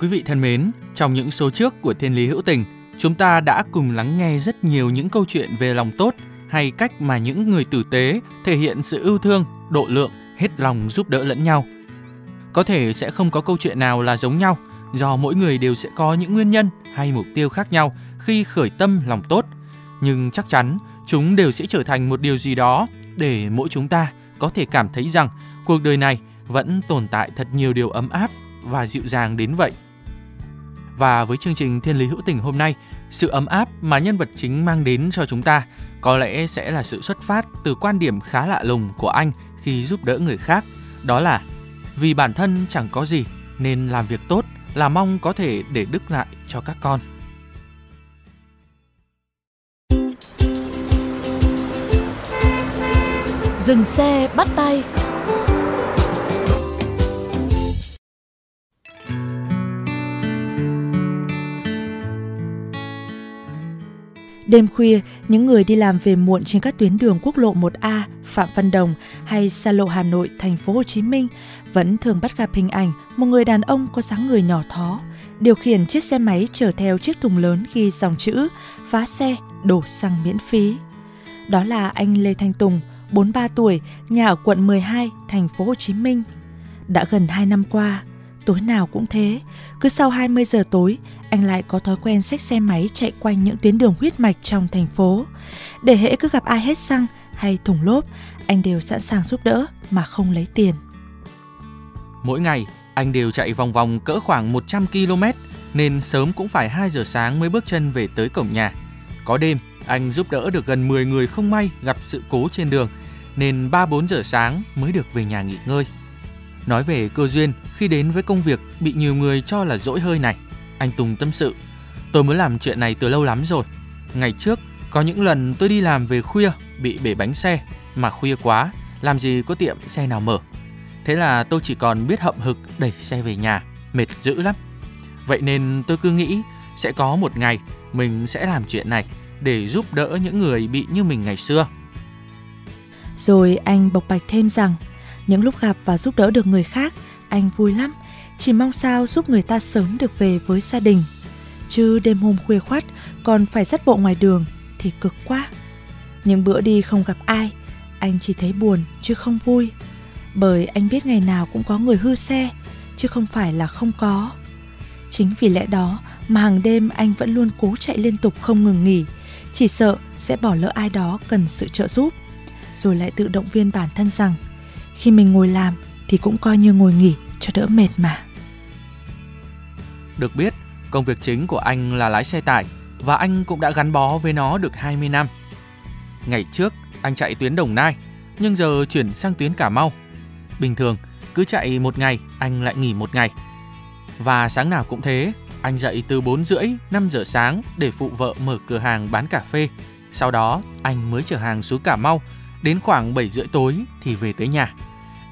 Quý vị thân mến, trong những số trước của Thiên Lý Hữu Tình, chúng ta đã cùng lắng nghe rất nhiều những câu chuyện về lòng tốt hay cách mà những người tử tế thể hiện sự yêu thương, độ lượng, hết lòng giúp đỡ lẫn nhau. Có thể sẽ không có câu chuyện nào là giống nhau, do mỗi người đều sẽ có những nguyên nhân hay mục tiêu khác nhau khi khởi tâm lòng tốt, nhưng chắc chắn chúng đều sẽ trở thành một điều gì đó để mỗi chúng ta có thể cảm thấy rằng cuộc đời này vẫn tồn tại thật nhiều điều ấm áp và dịu dàng đến vậy. Và với chương trình Thiên Lý Hữu Tình hôm nay, sự ấm áp mà nhân vật chính mang đến cho chúng ta có lẽ sẽ là sự xuất phát từ quan điểm khá lạ lùng của anh khi giúp đỡ người khác. Đó là vì bản thân chẳng có gì nên làm việc tốt là mong có thể để đức lại cho các con. Dừng xe bắt tay Đêm khuya, những người đi làm về muộn trên các tuyến đường quốc lộ 1A, Phạm Văn Đồng hay xa lộ Hà Nội, thành phố Hồ Chí Minh vẫn thường bắt gặp hình ảnh một người đàn ông có dáng người nhỏ thó, điều khiển chiếc xe máy chở theo chiếc thùng lớn ghi dòng chữ phá xe, đổ xăng miễn phí. Đó là anh Lê Thanh Tùng, 43 tuổi, nhà ở quận 12, thành phố Hồ Chí Minh. Đã gần 2 năm qua, tối nào cũng thế, cứ sau 20 giờ tối, anh lại có thói quen xách xe máy chạy quanh những tuyến đường huyết mạch trong thành phố. Để hễ cứ gặp ai hết xăng hay thùng lốp, anh đều sẵn sàng giúp đỡ mà không lấy tiền. Mỗi ngày, anh đều chạy vòng vòng cỡ khoảng 100 km nên sớm cũng phải 2 giờ sáng mới bước chân về tới cổng nhà. Có đêm, anh giúp đỡ được gần 10 người không may gặp sự cố trên đường nên 3-4 giờ sáng mới được về nhà nghỉ ngơi. Nói về cơ duyên khi đến với công việc bị nhiều người cho là dỗi hơi này, anh Tùng tâm sự. Tôi muốn làm chuyện này từ lâu lắm rồi. Ngày trước, có những lần tôi đi làm về khuya bị bể bánh xe, mà khuya quá, làm gì có tiệm xe nào mở. Thế là tôi chỉ còn biết hậm hực đẩy xe về nhà, mệt dữ lắm. Vậy nên tôi cứ nghĩ sẽ có một ngày mình sẽ làm chuyện này để giúp đỡ những người bị như mình ngày xưa. Rồi anh bộc bạch thêm rằng, những lúc gặp và giúp đỡ được người khác, anh vui lắm, chỉ mong sao giúp người ta sớm được về với gia đình. Chứ đêm hôm khuya khoắt còn phải dắt bộ ngoài đường thì cực quá. Những bữa đi không gặp ai, anh chỉ thấy buồn chứ không vui. Bởi anh biết ngày nào cũng có người hư xe, chứ không phải là không có. Chính vì lẽ đó mà hàng đêm anh vẫn luôn cố chạy liên tục không ngừng nghỉ, chỉ sợ sẽ bỏ lỡ ai đó cần sự trợ giúp. Rồi lại tự động viên bản thân rằng khi mình ngồi làm thì cũng coi như ngồi nghỉ cho đỡ mệt mà. Được biết, công việc chính của anh là lái xe tải và anh cũng đã gắn bó với nó được 20 năm. Ngày trước, anh chạy tuyến Đồng Nai, nhưng giờ chuyển sang tuyến Cà Mau. Bình thường, cứ chạy một ngày, anh lại nghỉ một ngày. Và sáng nào cũng thế, anh dậy từ 4 rưỡi, 5 giờ sáng để phụ vợ mở cửa hàng bán cà phê. Sau đó, anh mới chở hàng xuống Cà Mau, đến khoảng 7 rưỡi tối thì về tới nhà.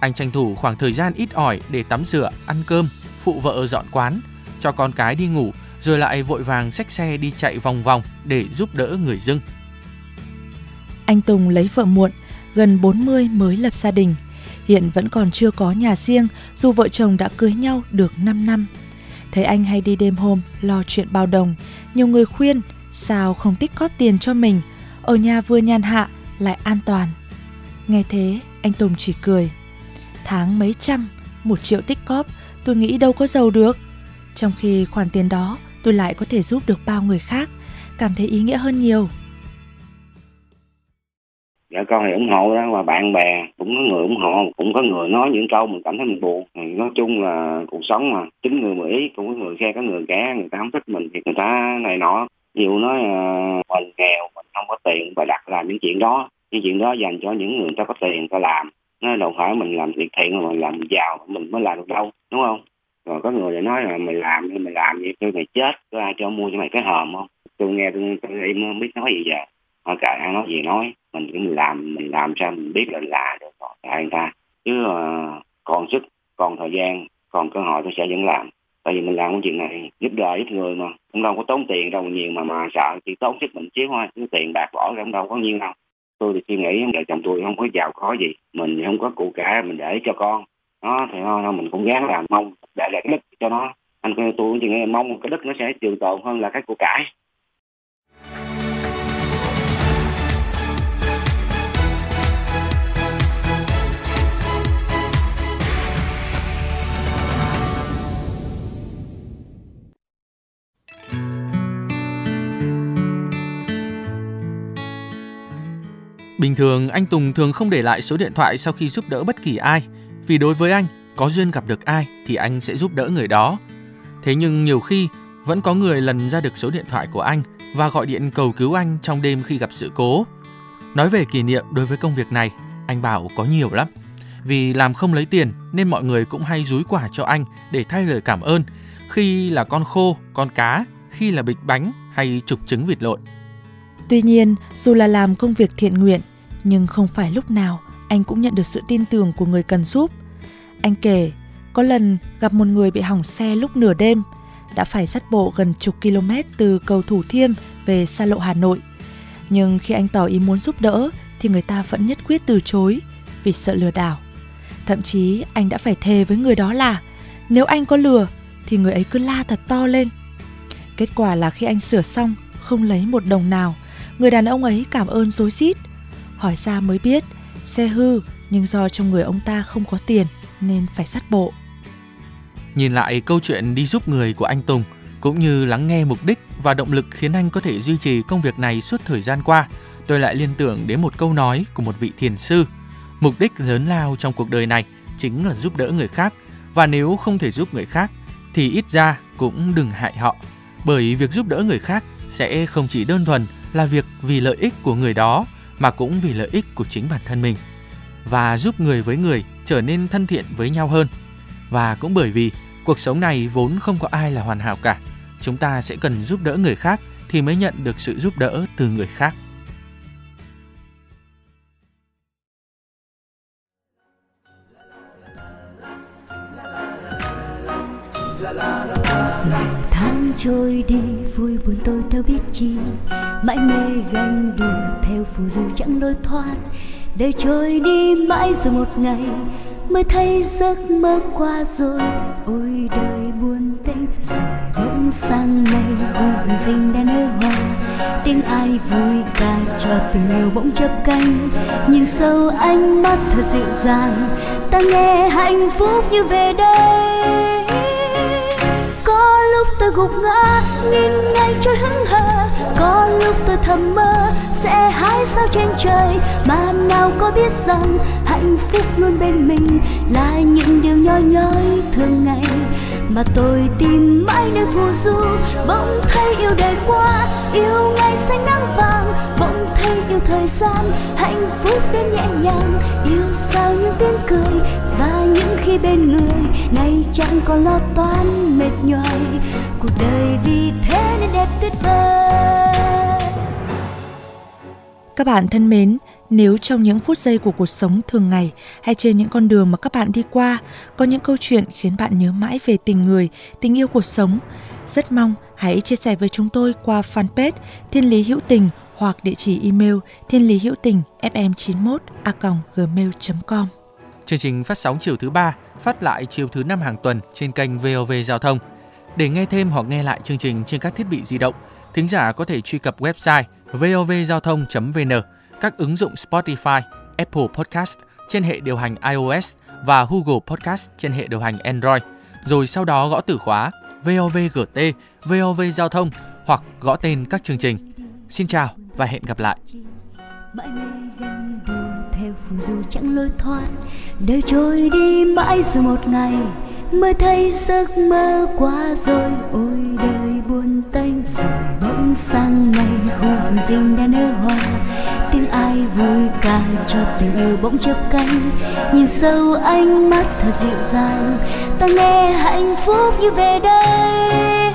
Anh tranh thủ khoảng thời gian ít ỏi để tắm rửa, ăn cơm, phụ vợ dọn quán, cho con cái đi ngủ, rồi lại vội vàng xách xe đi chạy vòng vòng để giúp đỡ người dưng. Anh Tùng lấy vợ muộn, gần 40 mới lập gia đình. Hiện vẫn còn chưa có nhà riêng dù vợ chồng đã cưới nhau được 5 năm. Thấy anh hay đi đêm hôm lo chuyện bao đồng, nhiều người khuyên sao không tích góp tiền cho mình, ở nhà vừa nhàn hạ lại an toàn. Nghe thế, anh Tùng chỉ cười. Tháng mấy trăm, một triệu tích cóp, tôi nghĩ đâu có giàu được. Trong khi khoản tiền đó tôi lại có thể giúp được bao người khác, cảm thấy ý nghĩa hơn nhiều. vợ con thì ủng hộ đó và bạn bè cũng có người ủng hộ cũng có người nói những câu mình cảm thấy mình buồn thì nói chung là cuộc sống mà chính người mỹ cũng có người khe có người ghé người ta không thích mình thì người ta này nọ nhiều nói uh, mình nghèo mình không có tiền và đặt làm những chuyện đó những chuyện đó dành cho những người ta có tiền người ta làm nó đâu phải mình làm việc thiện mà mình làm giàu mình mới làm được đâu đúng không? Rồi có người lại nói là mày làm đi mày làm gì tôi mày chết có ai cho mua cho mày cái hòm không? Tôi nghe tôi, tôi im không biết nói gì giờ. Họ kệ ai nói gì nói mình cứ mình làm mình làm sao mình biết là là được rồi tại người ta? Chứ uh, còn sức còn thời gian còn cơ hội tôi sẽ vẫn làm. Tại vì mình làm cái chuyện này giúp đời giúp người mà cũng đâu có tốn tiền đâu nhiều mà mà sợ chỉ tốn sức mình xíu thôi chứ tiền bạc bỏ ra cũng đâu có nhiêu đâu tôi thì suy nghĩ vợ chồng tôi không có giàu có gì, mình không có cụ cả, mình để cho con. Nó thì thôi mình cũng gắng làm mong để lại cái đất cho nó. Anh tôi chỉ nghĩ mong cái đất nó sẽ trường tồn hơn là cái của cải. Bình thường anh Tùng thường không để lại số điện thoại sau khi giúp đỡ bất kỳ ai, vì đối với anh, có duyên gặp được ai thì anh sẽ giúp đỡ người đó. Thế nhưng nhiều khi vẫn có người lần ra được số điện thoại của anh và gọi điện cầu cứu anh trong đêm khi gặp sự cố. Nói về kỷ niệm đối với công việc này, anh bảo có nhiều lắm. Vì làm không lấy tiền nên mọi người cũng hay rúi quả cho anh để thay lời cảm ơn khi là con khô, con cá, khi là bịch bánh hay trục trứng vịt lộn. Tuy nhiên, dù là làm công việc thiện nguyện, nhưng không phải lúc nào anh cũng nhận được sự tin tưởng của người cần giúp. Anh kể, có lần gặp một người bị hỏng xe lúc nửa đêm, đã phải dắt bộ gần chục km từ cầu Thủ Thiêm về xa lộ Hà Nội. Nhưng khi anh tỏ ý muốn giúp đỡ thì người ta vẫn nhất quyết từ chối vì sợ lừa đảo. Thậm chí anh đã phải thề với người đó là nếu anh có lừa thì người ấy cứ la thật to lên. Kết quả là khi anh sửa xong không lấy một đồng nào người đàn ông ấy cảm ơn rối rít. Hỏi ra mới biết, xe hư nhưng do trong người ông ta không có tiền nên phải sắt bộ. Nhìn lại câu chuyện đi giúp người của anh Tùng, cũng như lắng nghe mục đích và động lực khiến anh có thể duy trì công việc này suốt thời gian qua, tôi lại liên tưởng đến một câu nói của một vị thiền sư. Mục đích lớn lao trong cuộc đời này chính là giúp đỡ người khác, và nếu không thể giúp người khác thì ít ra cũng đừng hại họ, bởi việc giúp đỡ người khác sẽ không chỉ đơn thuần là việc vì lợi ích của người đó mà cũng vì lợi ích của chính bản thân mình và giúp người với người trở nên thân thiện với nhau hơn. Và cũng bởi vì cuộc sống này vốn không có ai là hoàn hảo cả, chúng ta sẽ cần giúp đỡ người khác thì mới nhận được sự giúp đỡ từ người khác. tháng trôi đi vui buồn tôi đâu biết chi mãi mê ganh đùa theo phù du chẳng lối thoát. Đời trôi đi mãi rồi một ngày, mới thấy giấc mơ qua rồi. Ôi đời buồn tênh rồi bỗng sang ngày vui dinh rình đã nở hoa. Tiếng ai vui ca cho tình yêu bỗng chớp cánh. Nhìn sâu ánh mắt thật dịu dàng, ta nghe hạnh phúc như về đây gục ngã, nhìn ngày trôi hững hờ. Có lúc tôi thầm mơ, sẽ hái sao trên trời. Mà nào có biết rằng hạnh phúc luôn bên mình là những điều nhỏ nhói thường ngày. Mà tôi tìm mãi nơi phù du, bỗng thấy yêu đời qua yêu ngày xanh nắng vàng thời gian hạnh phúc đến nhẹ nhàng yêu sao những tiếng cười và những khi bên người nay chẳng còn lo toan mệt nhoài cuộc đời vì thế nên đẹp tuyệt vời. Các bạn thân mến, nếu trong những phút giây của cuộc sống thường ngày hay trên những con đường mà các bạn đi qua có những câu chuyện khiến bạn nhớ mãi về tình người, tình yêu cuộc sống, rất mong hãy chia sẻ với chúng tôi qua fanpage Thiên Lý Hữu Tình hoặc địa chỉ email thiên lý hữu tình fm91 a gmail.com. Chương trình phát sóng chiều thứ ba, phát lại chiều thứ năm hàng tuần trên kênh VOV Giao thông. Để nghe thêm hoặc nghe lại chương trình trên các thiết bị di động, thính giả có thể truy cập website vovgiao thông.vn, các ứng dụng Spotify, Apple Podcast trên hệ điều hành iOS và Google Podcast trên hệ điều hành Android. Rồi sau đó gõ từ khóa VOVGT, VOV Giao thông hoặc gõ tên các chương trình. Xin chào và hẹn gặp lại. mãi mê ganh đùa theo phù du chẳng lối thoát. Đời trôi đi mãi rồi một ngày mới thấy giấc mơ qua rồi. Ôi đời buồn tênh rồi bỗng sang ngày khu vườn rình đã nở hoa. Tiếng ai vui ca cho tình yêu bỗng chớp cánh. Nhìn sâu ánh mắt thật dịu dàng, ta nghe hạnh phúc như về đây.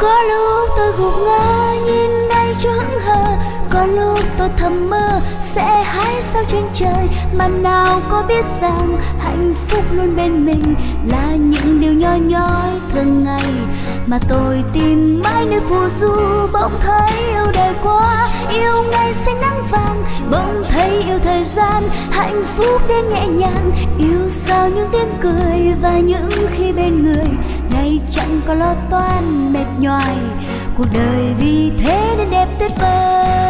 Có lúc tôi gục ngã, nhìn cho hững hờ có lúc tôi thầm mơ, sẽ hái sao trên trời mà nào có biết rằng hạnh phúc luôn bên mình là những điều nhỏ nhói thường ngày. Mà tôi tìm mãi nơi phù du bỗng thấy yêu đời quá, yêu ngày xanh nắng vàng. Bỗng thấy yêu thời gian, hạnh phúc đến nhẹ nhàng. Yêu sao những tiếng cười và những khi bên người đây chẳng có lo toan mệt nhoài. Cuộc đời vì thế nên đẹp tuyệt vời.